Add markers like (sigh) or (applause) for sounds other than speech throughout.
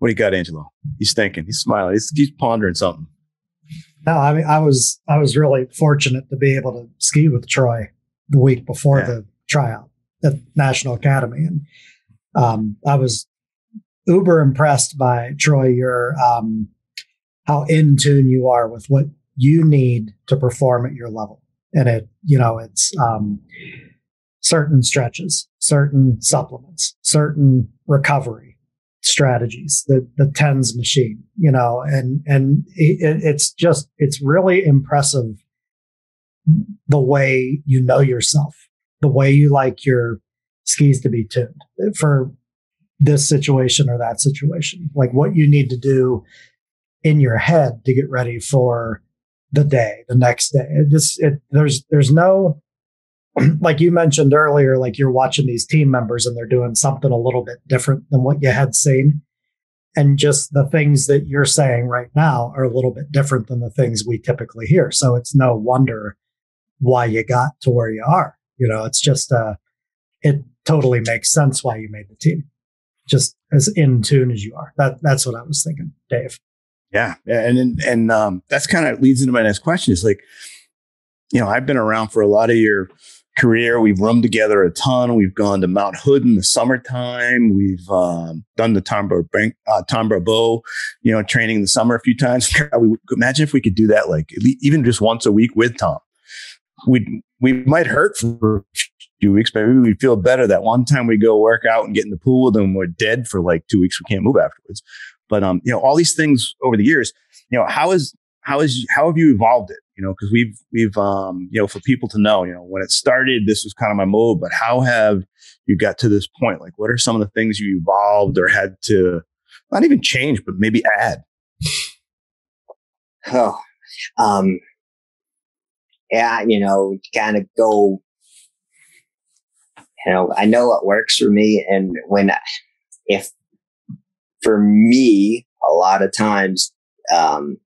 What do you got, Angelo? He's thinking. He's smiling. He's, he's pondering something. No, I mean, I was I was really fortunate to be able to ski with Troy the week before Yeah. the tryout at National Academy, and um, I was uber impressed by Troy. Your um, how in tune you are with what you need to perform at your level, and it you know it's um, certain stretches, certain supplements, certain recovery strategies, the the tens machine, you know, and and it, it's just it's really impressive the way you know yourself, the way you like your skis to be tuned for this situation or that situation, like what you need to do in your head to get ready for the day, the next day. It just it there's there's no (clears throat) like you mentioned earlier, like you're watching these team members and they're doing something a little bit different than what you had seen. And just the things that you're saying right now are a little bit different than the things we typically hear. So it's no wonder why you got to where you are. You know, it's just, uh, it totally makes sense why you made the team. Just as in tune as you are. That that's what I was thinking, Dave. Yeah, and and, and um, that's kind of leads into my next question. Is like, you know, I've been around for a lot of your career. We've run together a ton. We've gone to Mount Hood in the summertime. We've um, done the Tombra Bank, uh, Bow, you know, training in the summer a few times. (laughs) We, imagine if we could do that, like even just once a week with Tom. We we might hurt for a few weeks, but maybe we'd feel better that one time we go work out and get in the pool with. We're dead for like two weeks. We can't move afterwards. But um, you know, all these things over the years, you know, how is how is how have you evolved it? You know, because we've we've um, you know, for people to know, you know, when it started, this was kind of my mode. But how have you got to this point? Like, what are some of the things you evolved or had to not even change, but maybe add? (sighs) Oh, um, yeah, you know, kind of go, you know, I know what works for me. And when, I, if for me, a lot of times, um,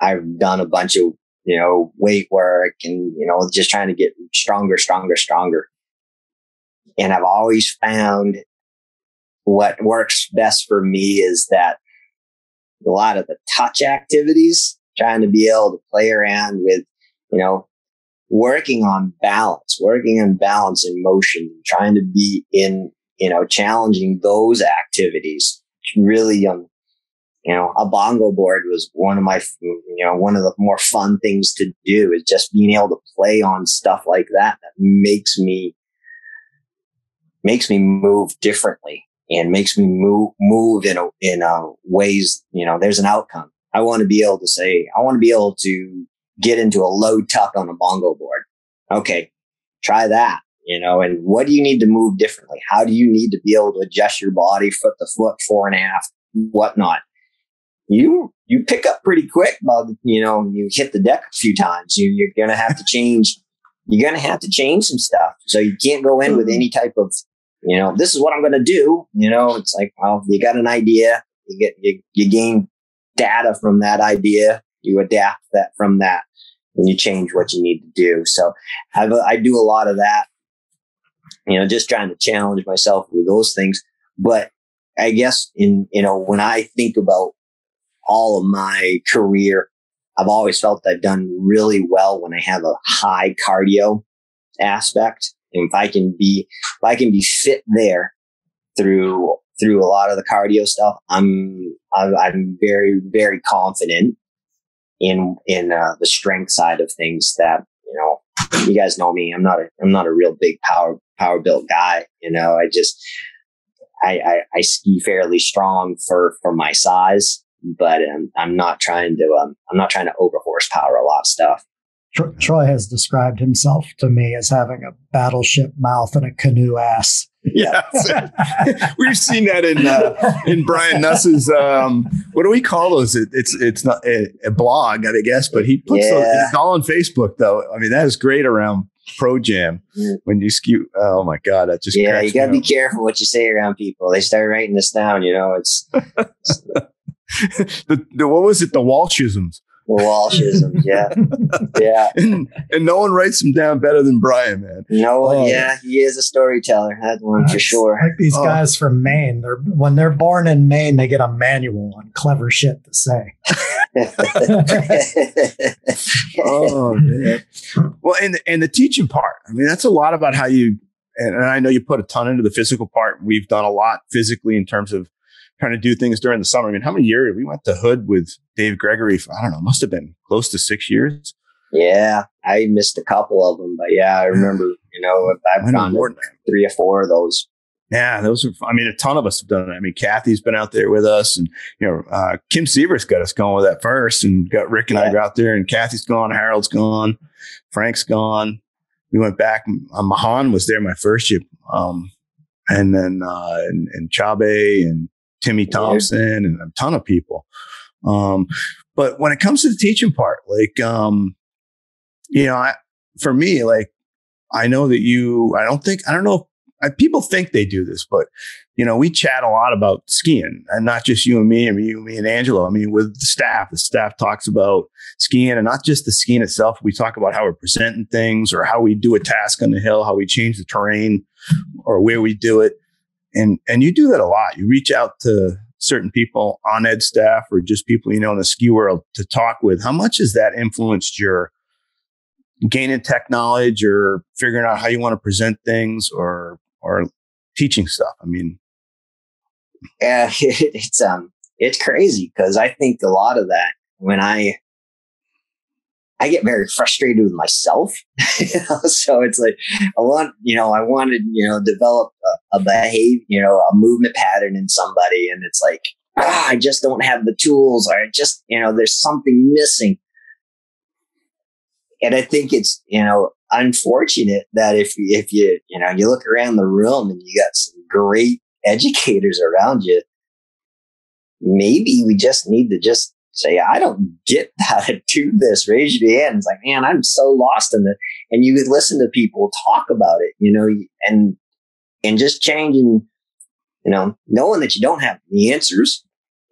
I've done a bunch of, you know, weight work and, you know, just trying to get stronger, stronger, stronger. And I've always found what works best for me is that a lot of the touch activities, trying to be able to play around with, you know, working on balance, working on balance in motion, trying to be in, you know, challenging those activities. Really, um, you know, a bongo board was one of my, you know, one of the more fun things to do is just being able to play on stuff like that that makes me, makes me move differently and makes me move, move in a, in a ways, you know, there's an outcome. I want to be able to say, I want to be able to get into a low tuck on a bongo board. Okay. Try that, you know, and what do you need to move differently? How do you need to be able to adjust your body foot to foot, four and a half, whatnot? You, you pick up pretty quick, but you know, you hit the deck a few times. You, you're going to have to change. You're going to have to change some stuff. So you can't go in with mm-hmm. any type of, you know, this is what I'm going to do. You know, it's like, well, you got an idea. You get, you, you gain data from that idea. You adapt that from that and you change what you need to do. So I've, I do a lot of that, you know, just trying to challenge myself with those things. But I guess in, you know, when I think about all of my career, I've always felt I've done really well when I have a high cardio aspect. And if I can be, if I can be fit there through, through a lot of the cardio stuff, I'm, I'm, very, very confident in, in, uh, the strength side of things that, you know, you guys know me. I'm not a, I'm not a real big power, power built guy. You know, I just, I, I, I ski fairly strong for, for my size, but um, I'm not trying to, um, I'm not trying to over horsepower a lot of stuff. Troy has described himself to me as having a battleship mouth and a canoe ass. Yeah, (laughs) we've seen that in uh, in Brian Nuss's um, what do we call those? It, it's it's not a, a blog, I guess, but he puts those, it's all on Facebook though. I mean, that is great around Pro Jam when you skew. Oh my god, that just yeah, you gotta be careful what you say around people. They start writing this down, you know, it's, up. (laughs) (laughs) the, the what was it? The Walshisms. The Walshisms, yeah, (laughs) yeah. And, and no one writes them down better than Brian, man. No, Oh. yeah, he is a storyteller. That's one for sure. Like these Oh. guys from Maine, they're when they're born in Maine, they get a manual on clever shit to say. (laughs) Oh man. Well, and and the teaching part. I mean, that's a lot about how you. And, and I know you put a ton into the physical part. We've done a lot physically in terms of trying to do things during the summer. I mean, how many years we went to Hood with Dave Gregory? For, I don't know, must have been close to six years. yeah, I missed a couple of them, but yeah, I remember. You know, I I've gone to three or four of those. Yeah, those are. I mean, a ton of us have done it. I mean, Kathy's been out there with us, and you know, uh, Kim Sievers got us going with that first, and got Rick and I Yeah. go out there, and Kathy's gone, Harold's gone, Frank's gone. We went back. Uh, Mahan was there my first year, um, and then uh, and, and Chabe and Timmy Thompson and a ton of people. Um, but when it comes to the teaching part, like, um, you know, I, for me, like, I know that you. I don't think. I don't know. If, I, people think they do this, but you know, we chat a lot about skiing, and not just you and me. I mean, you, me, and Angelo. I mean, with the staff, the staff talks about skiing, and not just the skiing itself. We talk about how we're presenting things, or how we do a task on the hill, how we change the terrain, or where we do it, and and you do that a lot. You reach out to certain people on ed staff, or just people you know in the ski world to talk with. How much has that influenced your gaining tech knowledge, or figuring out how you want to present things, or or teaching stuff? I mean, Yeah, (laughs) it's um, it's crazy because I think a lot of that when I I get very frustrated with myself. (laughs) So it's like I want, you know, I wanted, you know, develop a, a behave, you know, a movement pattern in somebody, and it's like ah, I just don't have the tools, or I just, you know, there's something missing. And I think it's, you know, unfortunate that if if you, you know, you look around the room and you got some great educators around you, maybe we just need to just say, I don't get (laughs) how to do this. Raise your hand. It's like, man, I'm so lost in it. And you listen to people talk about it, you know, and, and just changing, you know, knowing that you don't have the answers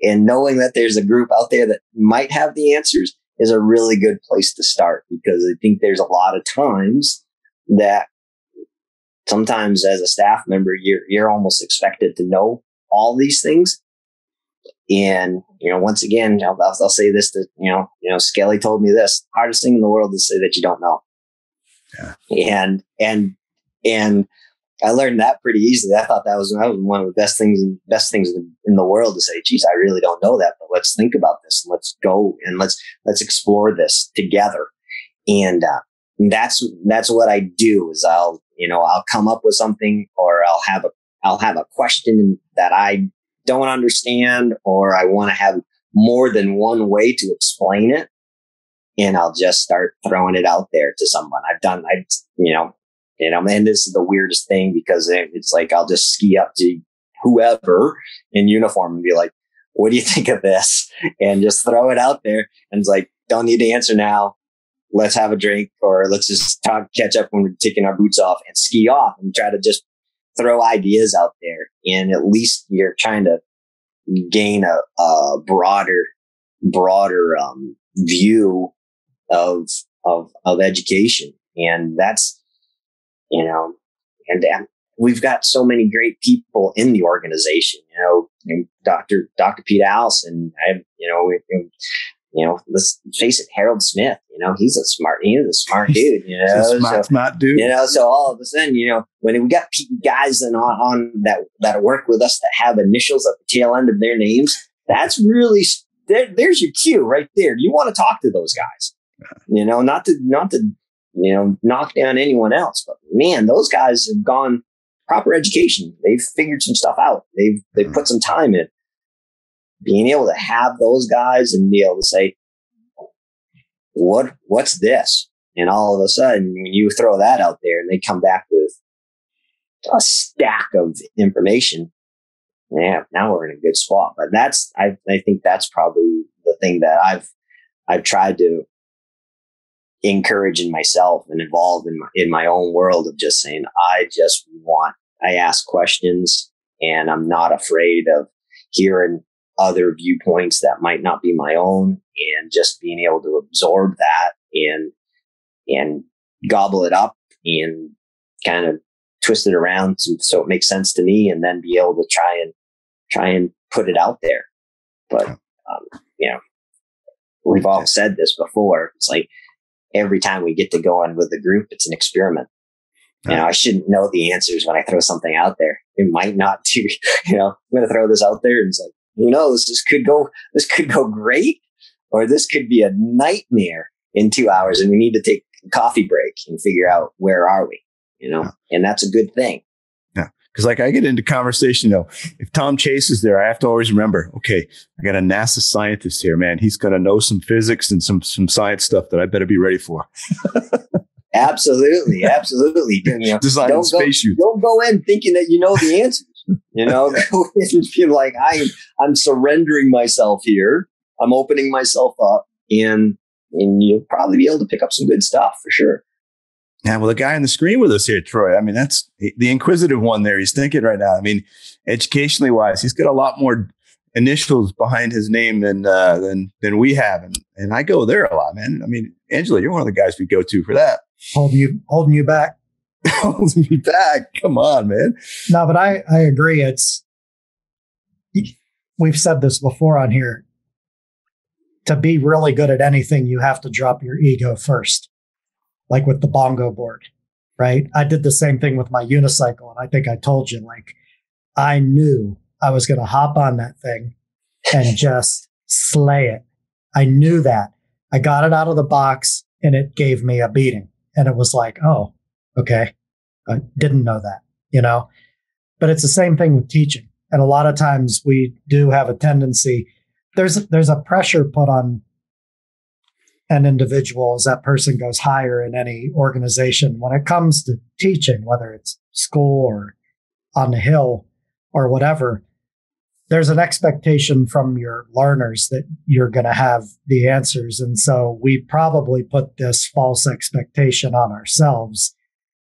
and knowing that there's a group out there that might have the answers is a really good place to start because I think there's a lot of times that sometimes as a staff member, you're, you're almost expected to know all these things. And, you know, once again, I'll, I'll, I'll say this to, you know, you know, Skelly told me this hardest thing in the world is to say that you don't know. Yeah. And, and, and I learned that pretty easily. I thought that was, that was one of the best things, best things in, in the world to say, geez, I really don't know that, but let's think about this. Let's go and let's, let's explore this together. And, uh, that's, that's what I do is I'll, you know, I'll come up with something or I'll have a, I'll have a question that I don't understand or I want to have more than one way to explain it. And I'll just start throwing it out there to someone. I've done, I, you know, you know, and this is the weirdest thing because it's like I'll just ski up to whoever in uniform and be like, what do you (laughs) think of this? And just throw it out there. And it's like, don't need to answer now. Let's have a drink or let's just talk, catch up when we're taking our boots off and ski off and try to just throw ideas out there. And at least you're trying to gain a, a broader, broader, um, view of, of, of education. And that's, you know, and um, we've got so many great people in the organization, you know, Dr. Dr. Pete Allison, I, you know, you know, let's face it, Harold Smith, you know, he's a smart, he's a smart dude, you know, a so- smart, smart dude. you know, so all of a sudden, you know, when we got guys on, on that that work with us that have initials at the tail end of their names, that's really there, there's your cue right there. You want to talk to those guys, you know, not to not to you know knock down anyone else, but man, those guys have gone proper education. They've figured some stuff out. They've they've mm-hmm. put some time in. Being able to have those guys and be able to say, what what's this? And all of a sudden, when you throw that out there and they come back with a stack of information, yeah, now we're in a good spot. But that's, I, I think that's probably the thing that I've, I've tried to encourage in myself and evolve in my, in my own world of just saying, I just want, I ask questions and I'm not afraid of hearing other viewpoints that might not be my own and just being able to absorb that and, and gobble it up and kind of twist it around to, so it makes sense to me and then be able to try and try and put it out there. But, um, you know, we've all said this before. It's like every time we get to go on with the group, it's an experiment. You know, I shouldn't know the answers when I throw something out there. It might not (laughs) do, you know, I'm going to throw this out there and it's like, who knows? This could go, this could go great or this could be a nightmare in two hours and we need to take a coffee break and figure out where are we, you know, and that's a good thing. Yeah. Cause like I get into conversation, you know, if Tom Chase is there, I have to always remember, okay, I got a NASA scientist here, man. He's going to know some physics and some, some science stuff that I better be ready for. absolutely. Absolutely. (laughs) You know, Design don't space go. Don't go in thinking that you know the answers. You know, (laughs) go and feel like I, I'm surrendering myself here. I'm opening myself up and, and you'll probably be able to pick up some good stuff for sure. Yeah, well, the guy on the screen with us here, Troy. I mean, that's the inquisitive one there. He's thinking right now. I mean, educationally wise, he's got a lot more initials behind his name than uh, than than we have, and and I go there a lot, man. I mean, Angelo, you're one of the guys we go to for that. Holding you holding you back. Holding me back. Come on, man. No, but I I agree. It's we've said this before on here. To be really good at anything, you have to drop your ego first like with the bongo board, right? I did the same thing with my unicycle. And I think I told you, like, I knew I was going to hop on that thing and (laughs) just slay it. I knew that. I got it out of the box and it gave me a beating. And it was like, oh, okay. I didn't know that, you know? But it's the same thing with teaching. And a lot of times we do have a tendency, there's, there's a pressure put on an individual as that person goes higher in any organization. When it comes to teaching, whether it's school or on the hill or whatever, there's an expectation from your learners that you're going to have the answers. And so we probably put this false expectation on ourselves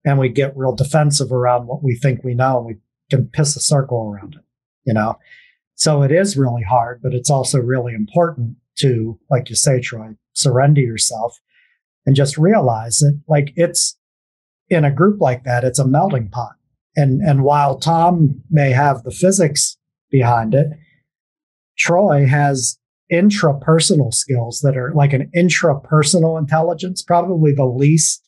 and we get real defensive around what we think we know and we can piss a circle around it, you know? So it is really hard, but it's also really important to, like you say, Troy, surrender yourself and just realize that like it's in a group like that, it's a melting pot. And and while Tom may have the physics behind it, Troy has intrapersonal skills that are like an intrapersonal intelligence, probably the least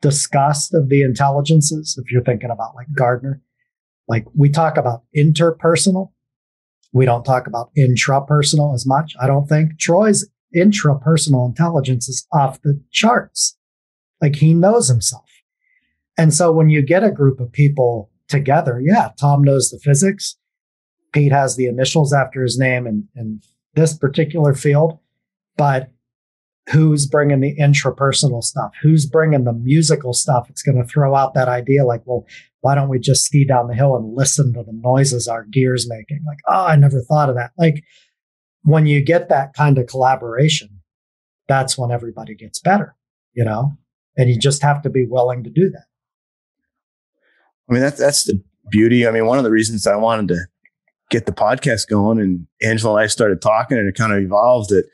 discussed of the intelligences. If you're thinking about like Gardner, like we talk about interpersonal, we don't talk about intrapersonal as much. I don't think Troy's intrapersonal intelligence is off the charts. Like he knows himself. And so when you get a group of people together, yeah, Tom knows the physics. Pete has the initials after his name in, in this particular field, but who's bringing the intrapersonal stuff? Who's bringing the musical stuff? It's going to throw out that idea like, well, why don't we just ski down the hill and listen to the noises our gear's making? Like, oh, I never thought of that. Like, when you get that kind of collaboration, that's when everybody gets better, you know? And you just have to be willing to do that. I mean, that's that's the beauty. I mean, one of the reasons I wanted to get the podcast going and Angelo and I started talking and it kind of evolved that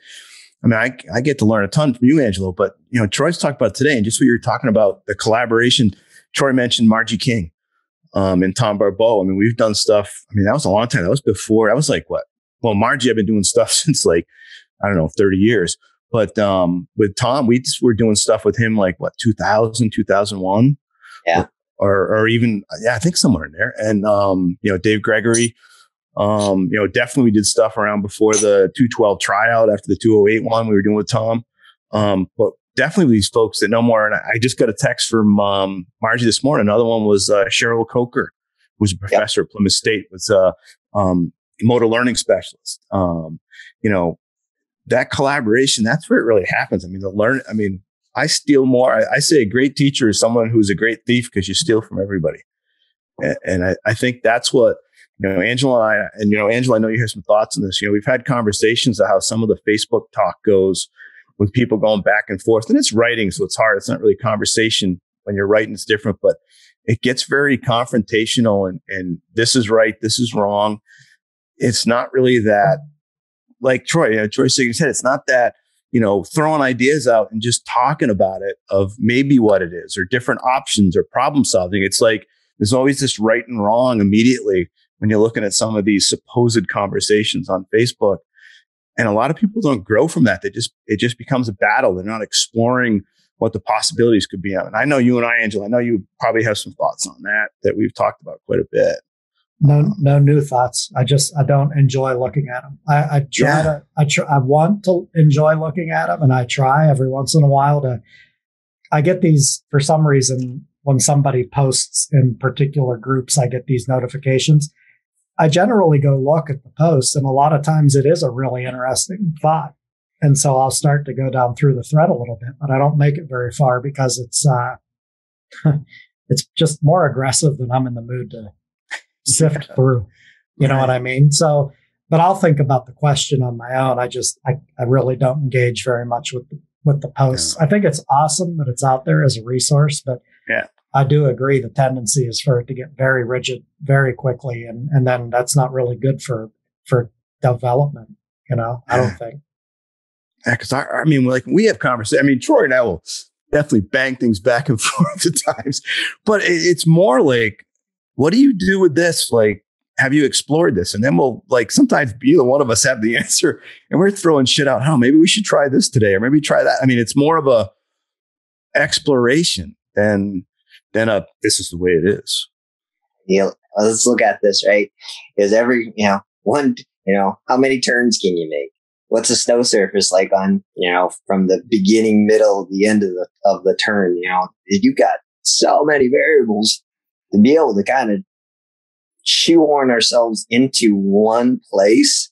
I mean, I, I get to learn a ton from you, Angelo, but you know, Troy's talked about today and just what you were talking about, the collaboration. Troy mentioned Margie King um, and Tom Barbeau. I mean, we've done stuff. I mean, that was a long time. That was before, I was like, what, well, Margie, I've been doing stuff (laughs) since like, I don't know, 30 years. But um, with Tom, we just were doing stuff with him like what, 2000, 2001? Yeah. Or, or even, yeah, I think somewhere in there. And, um, you know, Dave Gregory, um, you know, definitely we did stuff around before the 212 tryout after the 208 one we were doing with Tom. Um, but definitely these folks that know more. And I just got a text from um, Margie this morning. Another one was uh, Cheryl Coker, who's a professor yep. at Plymouth State, was a um, motor learning specialist. Um, you know, that collaboration, that's where it really happens. I mean, the learn, I mean, I steal more. I, I say a great teacher is someone who's a great thief because you steal from everybody. And, and I, I think that's what, you know, Angelo and I, and, you know, Angelo, I know you have some thoughts on this. You know, we've had conversations of how some of the Facebook talk goes with people going back and forth and it's writing. So it's hard. It's not really conversation when you're writing. It's different, but it gets very confrontational and, and this is right. This is wrong. it's not really that like Troy, you know, Troy said, it's not that, you know, throwing ideas out and just talking about it of maybe what it is or different options or problem solving. It's like there's always this right and wrong immediately when you're looking at some of these supposed conversations on Facebook. And a lot of people don't grow from that. They just, it just becomes a battle. They're not exploring what the possibilities could be. And I know you and I, Angelo, I know you probably have some thoughts on that that we've talked about quite a bit. No, no new thoughts. I just, I don't enjoy looking at them. I, I try yeah. to, I try, I want to enjoy looking at them and I try every once in a while to, I get these for some reason when somebody posts in particular groups, I get these notifications I generally go look at the post, and a lot of times it is a really interesting thought. And so I'll start to go down through the thread a little bit, but I don't make it very far because it's uh, (laughs) it's just more aggressive than I'm in the mood to (laughs) sift through. You know what I mean? So, but I'll think about the question on my own. I just I, I really don't engage very much with the, with the posts. Yeah. I think it's awesome that it's out there as a resource, but yeah. I do agree the tendency is for it to get very rigid very quickly and and then that's not really good for for development, you know. I don't (sighs) think. Yeah, because I, I mean, like we have conversations. I mean, Troy and I will definitely bang things back and (laughs) forth at times, but it, it's more like, what do you do with this? Like, have you explored this? And then we'll like sometimes either one of us have the (laughs) answer, and we're throwing shit out. Oh, maybe we should try this today, or maybe try that. I mean, it's more of a exploration than than a uh, this is the way it is. Know, let's look at this, right? Is every, you know, one, you know, how many turns can you make? What's the snow surface like on, you know, from the beginning, middle, the end of the of the turn? You know, you've got so many variables to be able to kind of shoehorn ourselves into one place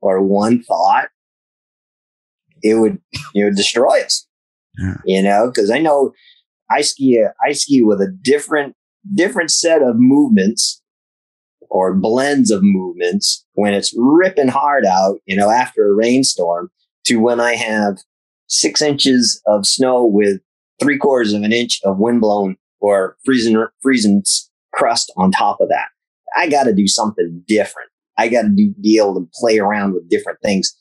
or one thought. It would, you know, destroy us. Yeah. You know, because I know I ski I ski with a different different set of movements or blends of movements when it's ripping hard out, you know, after a rainstorm to when I have six inches of snow with three quarters of an inch of windblown or freezing freezing crust on top of that. I got to do something different. I got to be able to play around with different things.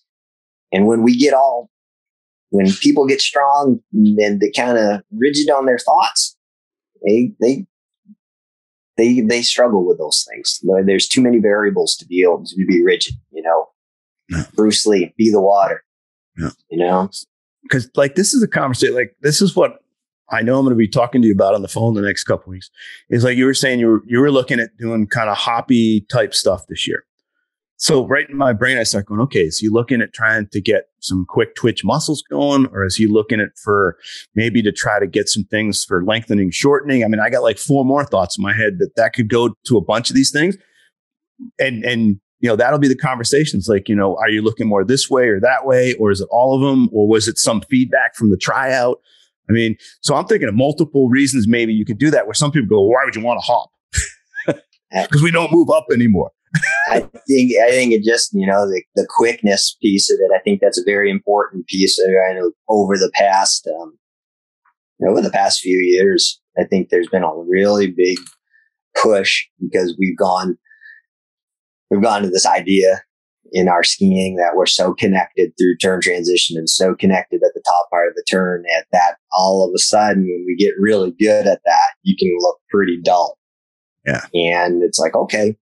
And when we get all when people get strong and they kind of rigid on their thoughts, they they they they struggle with those things. There's too many variables to be able to be rigid. You know, yeah. Bruce Lee, be the water. Yeah. You know, because like this is a conversation. Like this is what I know I'm going to be talking to you about on the phone the next couple weeks. Is like you were saying you were you were looking at doing kind of hoppy type stuff this year. So right in my brain, I start going, okay, is he looking at trying to get some quick twitch muscles going? Or is he looking at for maybe to try to get some things for lengthening, shortening? I mean, I got like four more thoughts in my head that that could go to a bunch of these things. And, and, you know, that'll be the conversations like, you know, are you looking more this way or that way? Or is it all of them? Or was it some feedback from the tryout? I mean, so I'm thinking of multiple reasons maybe you could do that where some people go, why would you want to hop? (laughs) Uh, because we don't move up anymore. I think I think it just you know the, the quickness piece of it. I think that's a very important piece of. I know over the past um, over the past few years, I think there's been a really big push because we've gone we've gone to this idea in our skiing that we're so connected through turn transition and so connected at the top part of the turn at that all of a sudden when we get really good at that you can look pretty dull yeah and it's like okay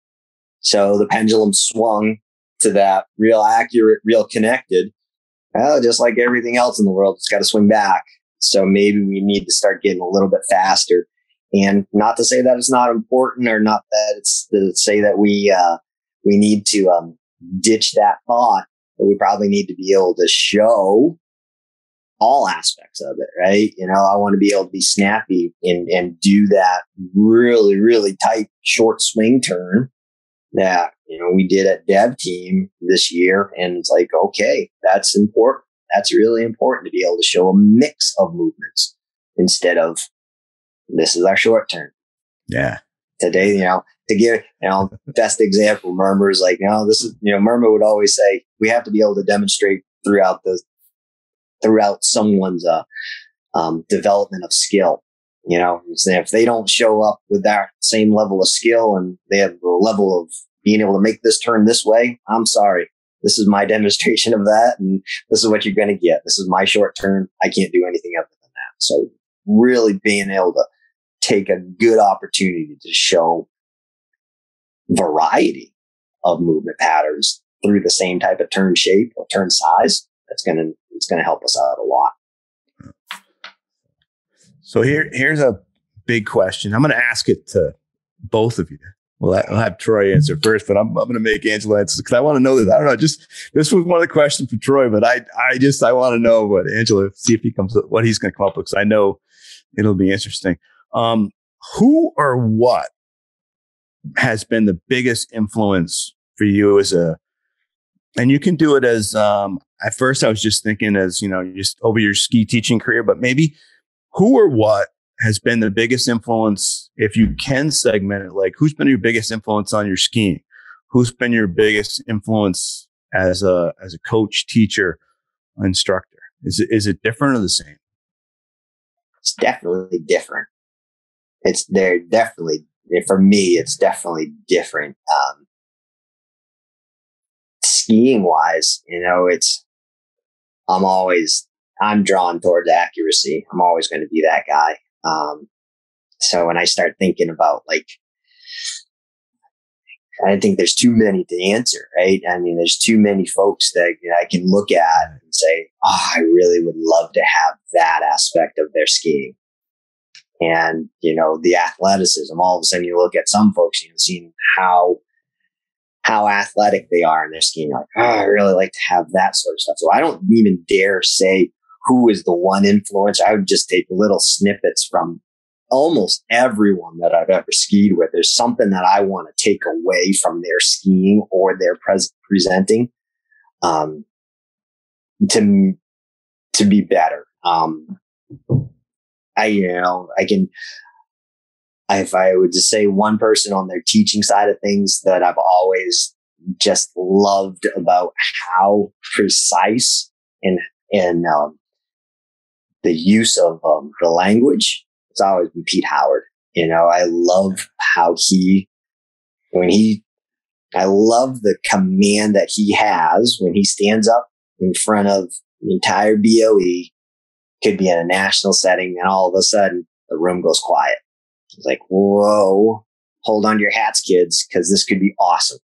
so the pendulum swung to that real accurate, real connected. Well, just like everything else in the world, it's got to swing back. So maybe we need to start getting a little bit faster. And not to say that it's not important or not that it's to say that we, uh, we need to, um, ditch that thought, but we probably need to be able to show all aspects of it, right? You know, I want to be able to be snappy and, and do that really, really tight short swing turn that, you know, we did at dev team this year. And it's like, okay, that's important. That's really important to be able to show a mix of movements instead of this is our short term. Yeah. Today, you know, to give, you know, (laughs) best example, Mermer is like, you know, this is, you know, Mermer would always say, we have to be able to demonstrate throughout the, throughout someone's, uh, um, development of skill. You know, if they don't show up with that same level of skill and they have the level of being able to make this turn this way. I'm sorry. This is my (laughs) demonstration of that. And this is what you're going to get. This is my short turn. I can't do anything other than that. So really being able to take a good opportunity to show variety of movement patterns through the same type of turn shape or turn size, that's going to, it's going to help us out a lot. So here, here's a big question. I'm going to ask it to both of you. Well, I'll have Troy answer first, but I'm, I'm going to make Angelo answer because I want to know this. I don't know. Just this was one of the questions for Troy, but I, I just I want to know what Angelo see if he comes what he's going to come up with because I know it'll be interesting. Um, who or what has been the biggest influence for you as a and you can do it as um at first I was just thinking as you know just over your ski teaching career but maybe who or what has been the biggest influence if you can segment it like who's been your biggest influence on your skiing? Who's been your biggest influence as a as a coach teacher instructor? Is it is it different or the same? It's definitely different. It's they're definitely for me it's definitely different um skiing wise you know it's i'm always i'm drawn towards accuracy i'm always going to be that guy um so when i start thinking about like I think there's too many to answer, right? I mean, there's too many folks that you know, I can look at and say, "Oh, I really would love to have that aspect of their skiing." and you know the athleticism. All of a sudden, you look at some folks, you know, seeing how how athletic they are in their skiing. You're like, oh, I really like to have that sort of stuff. So I don't even dare say who is the one influence. I would just take little snippets from almost everyone that I've ever skied with. There's something that I want to take away from their skiing or their pres- presenting um, to to be better. Um, I, you know, I can, if I would just say one person on their teaching side of things that I've always just loved about how precise and, and, um, the use of um, the language, it's always been Pete Howard. You know, I love how he, when he, I love the command that he has when he stands up in front of the entire BOE could be in a national setting, and all of a sudden the room goes quiet. It's like, whoa, hold on to your hats, kids, because this could be awesome.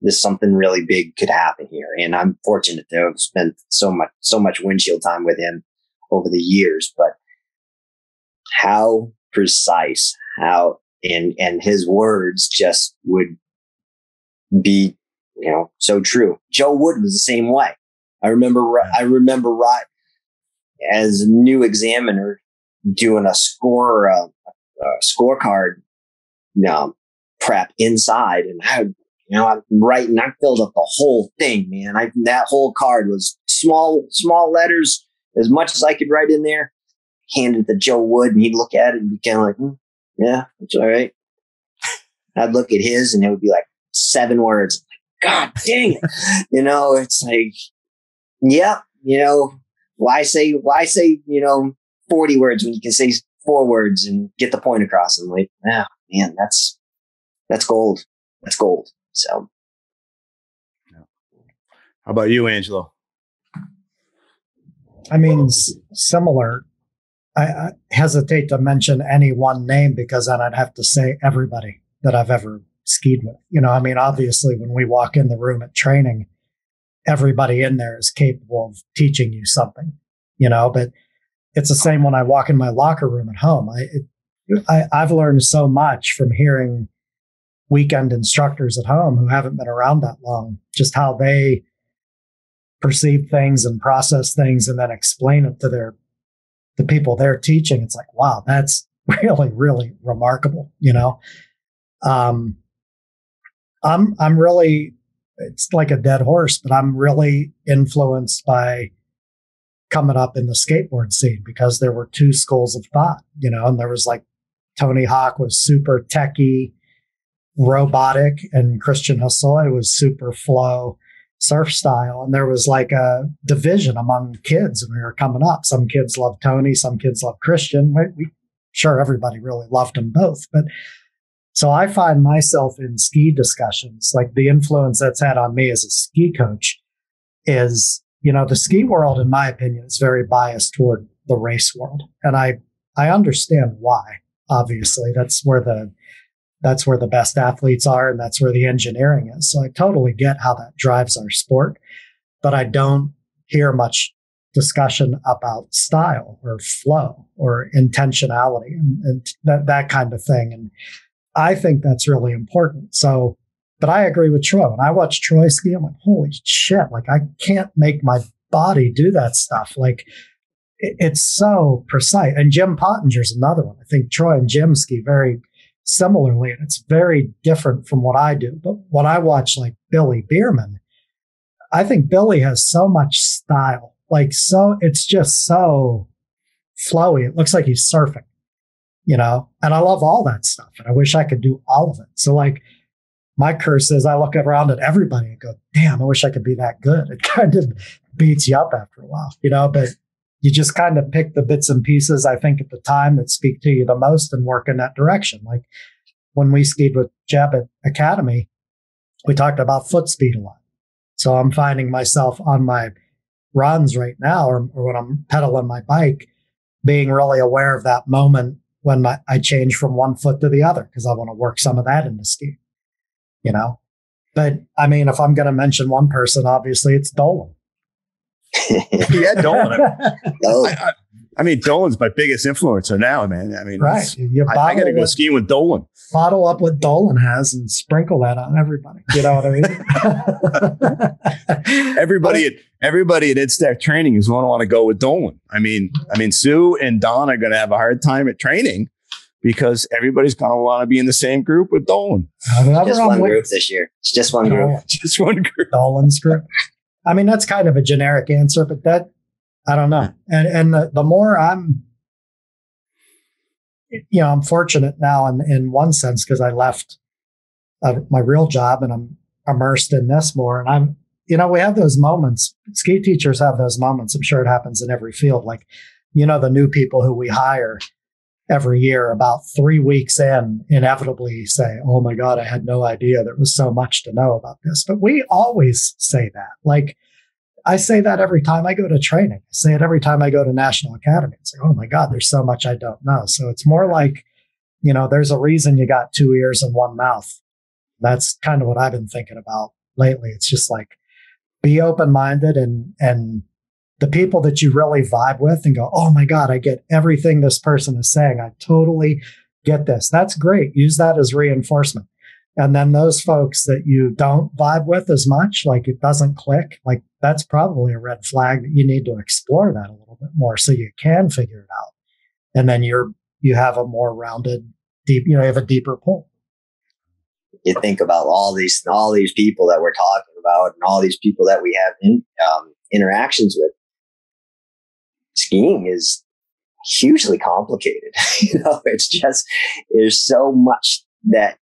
This something really big could happen here. And I'm fortunate to have spent so much, so much windshield time with him over the years, but how precise, how, and, and his words just would be, you know, so true. Joe Wood was the same way. I remember, I remember right as a new examiner doing a score, uh, a scorecard, you know, prep inside and I, you know, I'm writing, I filled up the whole thing, man. I, that whole card was small, small letters as much as I could write in there, handed it to Joe Wood and he'd look at it and be kind of like, hmm, yeah, it's all right. (laughs) I'd look at his and it would be like seven words. God dang it. (laughs) you know, it's like, yeah, you know, why say why say you know 40 words when you can say four words and get the point across and like yeah man that's that's gold that's gold so how about you angelo i mean s- similar I, I hesitate to mention any one name because then i'd have to say everybody that i've ever skied with you know i mean obviously when we walk in the room at training everybody in there is capable of teaching you something, you know, but it's the same when I walk in my locker room at home. I, it, I I've learned so much from hearing weekend instructors at home who haven't been around that long, just how they perceive things and process things and then explain it to their the people they're teaching. It's like, wow, that's (laughs) really, really remarkable, you know. Um I'm I'm really it's like a dead horse, but I'm really influenced by coming up in the skateboard scene because there were two schools of thought, you know, and there was like Tony Hawk was super techy, robotic, and Christian Hosoi was super flow surf style. And there was like a division among kids when we were coming up. Some kids loved Tony, some kids loved Christian. We, we sure everybody really loved them both, but So I find myself in ski discussions, like the influence that's had on me as a ski coach is, you know, the ski world, in my opinion, is very biased toward the race world. And I, I understand why, obviously. That's where the, that's where the best athletes are and that's where the engineering is. So I totally get how that drives our sport, but I don't hear much discussion about style or flow or intentionality and, and that, that kind of thing. And I think that's really important. So, but I agree with Troy. When I watch Troy ski, I'm like, holy shit, like I can't make my body do that stuff. Like it, it's so precise. And Jim Pottinger's another one. I think Troy and Jim ski very similarly, and it's very different from what I do. But what I watch like Billy Bierman, I think Billy has so much style like so it's just so flowy. It looks like he's surfing, you know, and I love all that stuff. And I wish I could do all of it. So like my curse is I look around at everybody and go, damn, I wish I could be that good. It (laughs) kind of beats you up after a while, you know, but you just kind of pick the bits and pieces I think at the time that speak to you the most and work in that direction. Like when we skied with Jeb at Academy, we talked about foot speed a lot. So I'm finding myself on my runs right now or, or when I'm pedaling my bike, being really aware of that moment when my, I change from one foot to the other because I want to work some of that in the ski, you know. But I mean, if I'm going to mention one person, obviously it's Dolan. (laughs) yeah, Dolan. Oh. I, I, I mean, Dolan's my biggest influencer now, man. I mean, right. You I, I got to go skiing with Dolan. Bottle up what Dolan has and sprinkle that on everybody. You know what I mean? (laughs) everybody, at, everybody at InStack training is going to want to go with Dolan. I mean, I mean, Sue and Don are going to have a hard time at training because everybody's going to want to be in the same group with Dolan. Just one group this year. It's just one group. Just one group. Dolan's group. I mean, that's kind of a generic answer, but that I don't know. And and the, the more I'm, you know, I'm fortunate now in in one sense because I left uh, my real job and I'm immersed in this more. And I'm, you know, we have those moments. Ski teachers have those moments. I'm sure it happens in every field. Like, you know, the new people who we hire every year, about three weeks in, inevitably say, "Oh my God, I had no idea there was so much to know about this." But we always say that, like I say that every time I go to training. I say it every time I go to National Academy. It's like, oh my God, there's so much I don't know. So it's more like, you know, there's a reason you got two ears and one mouth. That's kind of what I've been thinking about lately. It's just like be open minded and, and the people that you really vibe with and go, oh my God, I get everything this person is saying. I totally get this. That's great. Use that as reinforcement. And then those folks that you don't vibe with as much, like it doesn't click, like that's probably a red flag that you need to explore that a little bit more so you can figure it out. And then you're, you have a more rounded, deep, you know, you have a deeper pull. You think about all these, all these people that we're talking about and all these people that we have in, um, interactions with. Skiing is hugely complicated. (laughs) you know, it's just, there's so much that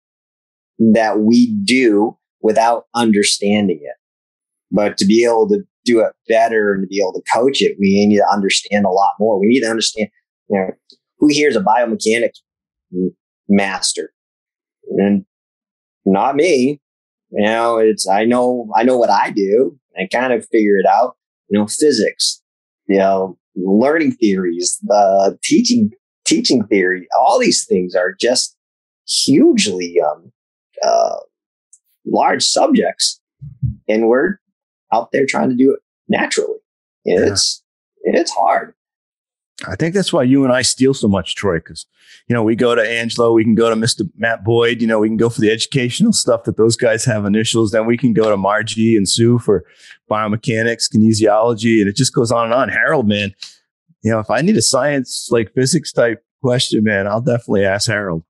that we do without understanding it. But to be able to do it better and to be able to coach it, we need to understand a lot more. We need to understand, you know, who here is a biomechanics master? And not me. You know, it's, I know, I know what I do. I kind of figure it out, you know, physics, you know, learning theories, the teaching, teaching theory, all these things are just hugely, um, uh, large subjects, and we're out there trying to do it naturally. And yeah. It's it's hard. I think that's why you and I steal so much, Troy, because, you know, we go to Angelo, we can go to Mr. Matt Boyd, you know, we can go for the educational stuff that those guys have initials. Then we can go to Margie and Sue for biomechanics, kinesiology, and it just goes on and on. Harold, man, you know, if I need a science, like physics type question, man, I'll definitely ask Harold.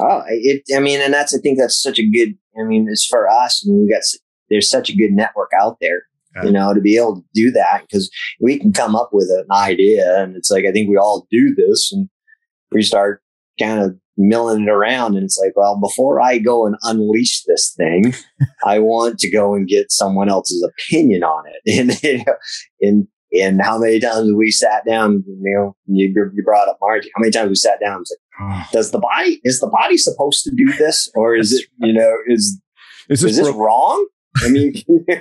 Oh, it, I mean, and that's, I think that's such a good, I mean, it's for us. I mean, we got, there's such a good network out there. You know, to be able to do that because we can come up with an idea and it's like, I think we all do this and we start kind of milling it around and it's like, well, before I go and unleash this thing, (laughs) I want to go and get someone else's opinion on it. (laughs) And, you know, and, and how many times we sat down, you know, you, you brought up Margie, how many times we sat down and said, does the body is the body supposed to do this or is it you know is Is is this wrong? I mean (laughs)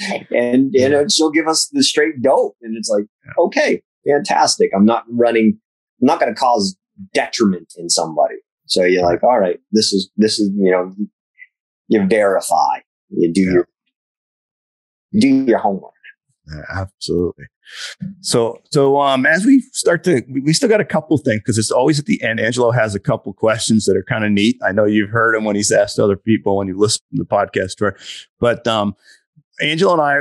(laughs) and you know she'll give us the straight dope. And it's like okay fantastic. I'm not running i'm not going to cause detriment in somebody. So you're like all right this is this is you know you verify you do your do your homework. Yeah, absolutely. So, so um, as we start to, we, still got a couple things because it's always at the end. Angelo has a couple questions that are kind of neat. I know you've heard him when he's asked other people when you listen to the podcast tour, but um, Angelo and I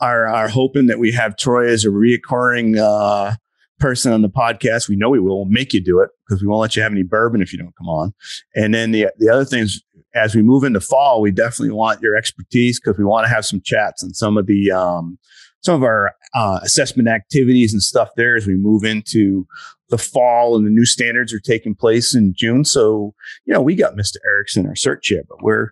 are are hoping that we have Troy as a reoccurring uh, person on the podcast. We know we will. We'll make you do it because we won't let you have any bourbon if you don't come on. And then the the other things as we move into fall, we definitely want your expertise because we want to have some chats and some of the um, some of our uh, assessment activities and stuff there as we move into the fall and the new standards are taking place in June. So, you know, we got Mr. Erickson, our cert chair, but we're,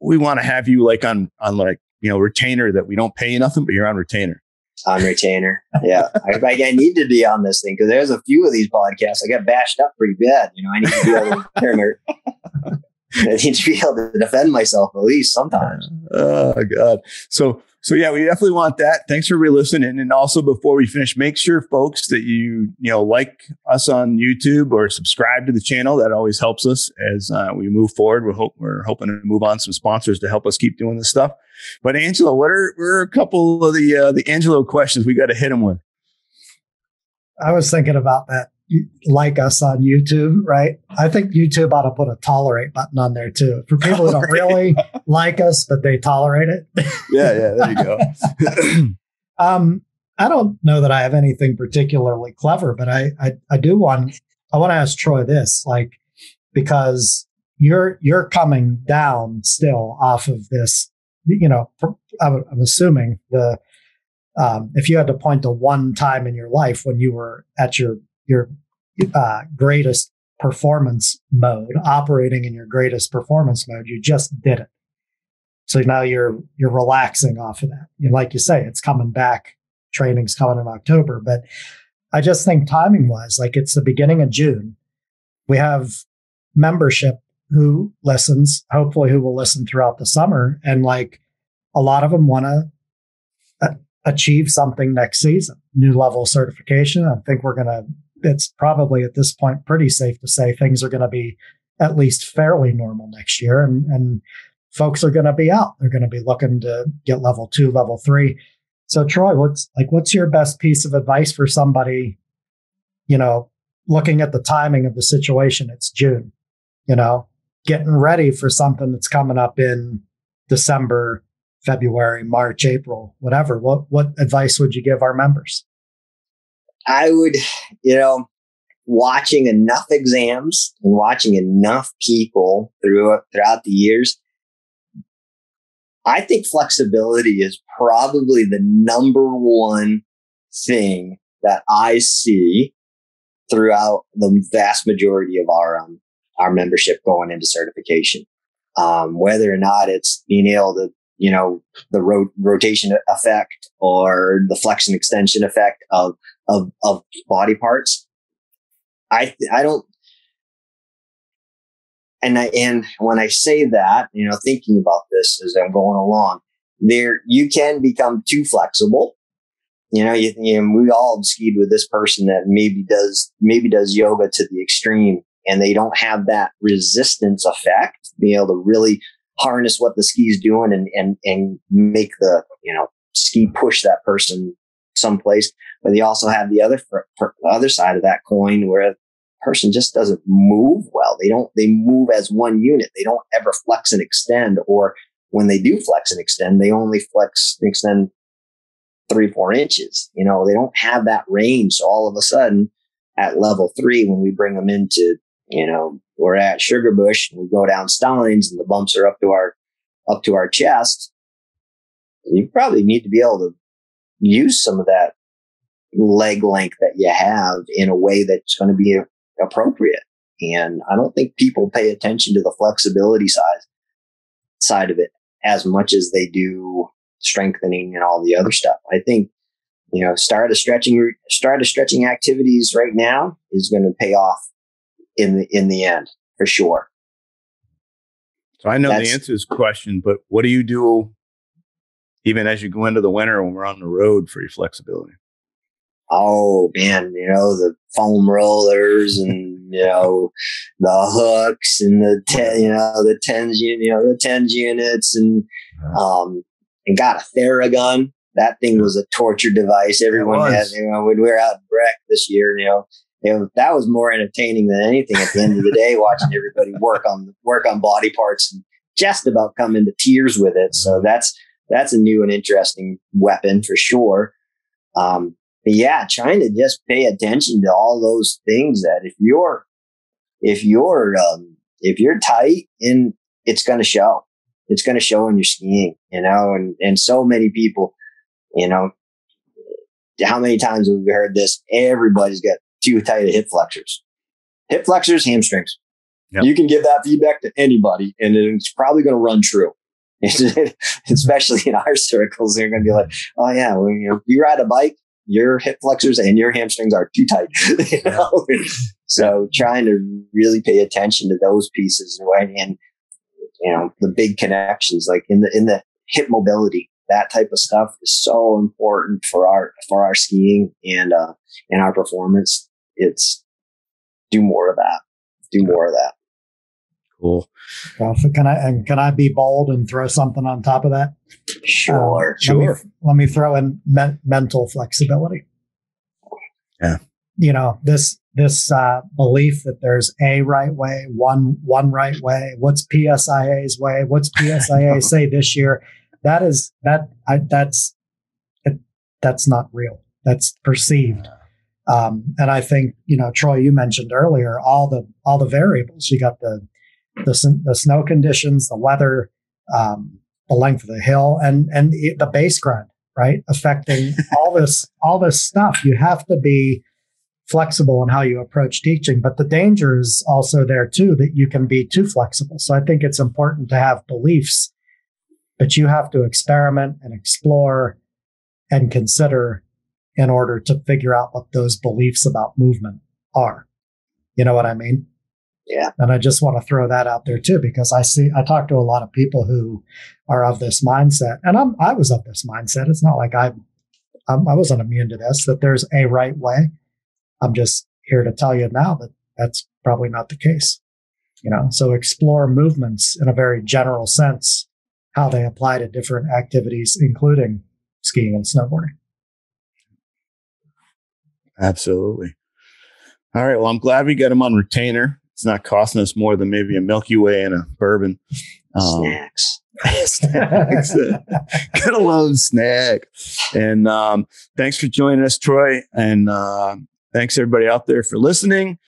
we want to have you like on, on like, you know, retainer that we don't pay you nothing, but you're on retainer. on retainer. Yeah, (laughs) I, I need to be on this thing because there's a few of these podcasts I got bashed up pretty bad. You know, I need to be able to, (laughs) I need to be able to defend myself at least sometimes. Oh God. So so yeah, we definitely want that. Thanks for re-listening. And also before we finish, make sure folks that you you know like us on YouTube or subscribe to the channel. That always helps us as uh, we move forward. We're hope we're hoping to move on some sponsors to help us keep doing this stuff. But Angelo, what are what are a couple of the uh, the Angelo questions we got to hit him with? I was thinking about that. Like us on YouTube, right? I think YouTube ought to put a tolerate button on there too for people who don't really like us, but they tolerate it. (laughs) Yeah, yeah, there you go. (laughs) Um, I don't know that I have anything particularly clever, but I, I, I do want, I want to ask Troy this, like, because you're, you're coming down still off of this, you know, I'm, I'm assuming the, um, if you had to point to one time in your life when you were at your, your, uh, greatest performance mode, operating in your greatest performance mode, you just did it. So now you're you're relaxing off of that. And like you say, it's coming back. Training's coming in October, but I just think timing wise, like it's the beginning of June. We have membership who listens, hopefully who will listen throughout the summer, and like a lot of them want to achieve something next season, new level certification. I think we're gonna. It's probably at this point pretty safe to say things are going to be at least fairly normal next year, and and folks are going to be out. They're going to be looking to get level two, level three. So, Troy, what's like, what's your best piece of advice for somebody, you know, looking at the timing of the situation? It's June, you know, getting ready for something that's coming up in December, February, March, April, whatever. What, what advice would you give our members? I would, you know, watching enough exams and watching enough people through throughout the years, I think flexibility is probably the number one thing that I see throughout the vast majority of our um, our membership going into certification. Um, whether or not it's being able to, you know, the ro- rotation effect or the flexion extension effect of of of body parts. I I don't and I and when I say that, you know, thinking about this as I'm going along, there you can become too flexible. You know, you, you know, we all skied with this person that maybe does maybe does yoga to the extreme, and they don't have that resistance effect, being able to really harness what the ski's doing and and and make the you know ski push that person someplace. But they also have the other other side of that coin where a person just doesn't move well. They don't, they move as one unit. They don't ever flex and extend, or when they do flex and extend, they only flex and extend three, four inches. You know, they don't have that range. So all of a sudden at level three, when we bring them into, you know, we're at Sugarbush and we go down Steins and the bumps are up to our, up to our chest, you probably need to be able to use some of that leg length that you have in a way that's going to be appropriate. And I don't think people pay attention to the flexibility side side of it as much as they do strengthening and all the other stuff. I think, you know, start a stretching start a stretching activities right now is going to pay off in the in the end for sure. So I know That's- the answer to this question, but what do you do even as you go into the winter when we're on the road for your flexibility? Oh man, you know the foam rollers and you know the hooks and the (laughs) ten, you know the TENS, you know the TENS units and um and got a Theragun. That thing was a torture device. Everyone had, you know, when we were out in Breck this year, you know, you know, that was more entertaining than anything at the end of the day, watching everybody work on work on body parts and just about come into tears with it. So that's that's a new and interesting weapon for sure. Um, but yeah, trying to just pay attention to all those things that if you're if you're um, if you're tight and it's going to show, it's going to show in your skiing, you know, and and so many people, you know, how many times have we heard this? Everybody's got too tight of hip flexors, hip flexors, hamstrings. Yep. You can give that feedback to anybody, and it's probably going to run true. (laughs) Especially in our circles, they're going to be like, "Oh yeah, well, you know, you ride a bike, your hip flexors and your hamstrings are too tight." (laughs) you know? so trying to really pay attention to those pieces and, and you know the big connections, like in the in the hip mobility, that type of stuff is so important for our for our skiing and uh and our performance. It's do more of that. Do more of that. Cool. Well, can I and can I be bold and throw something on top of that? Sure. Um, Let me, Sure. let me throw in men- mental flexibility. Yeah. You know this this uh, belief that there's a right way, one one right way. What's PSIA's way? What's (laughs) PSIA say this year? That is that I, that's it, that's not real. That's perceived. Um, and I think you know, Troy, you mentioned earlier all the all the variables. You got the the, the snow conditions, the weather, um, the length of the hill, and and the base grind, right? Affecting (laughs) all this all this stuff. You have to be flexible in how you approach teaching, but the danger is also there too that you can be too flexible. So I think it's important to have beliefs, but you have to experiment and explore and consider in order to figure out what those beliefs about movement are. You know what I mean? Yeah. And I just want to throw that out there too, because I see, I talk to a lot of people who are of this mindset, and I'm, I was of this mindset. It's not like I, I'm, I wasn't immune to this. That there's a right way. I'm just here to tell you now that that's probably not the case. You know, so explore movements in a very general sense, how they apply to different activities, including skiing and snowboarding. Absolutely. All right. Well, I'm glad we got him on retainer. It's not costing us more than maybe a Milky Way and a bourbon. Um, Snacks. (laughs) snacks. (laughs) Gotta love snack. And um, thanks for joining us, Troy. And uh, thanks everybody out there for listening.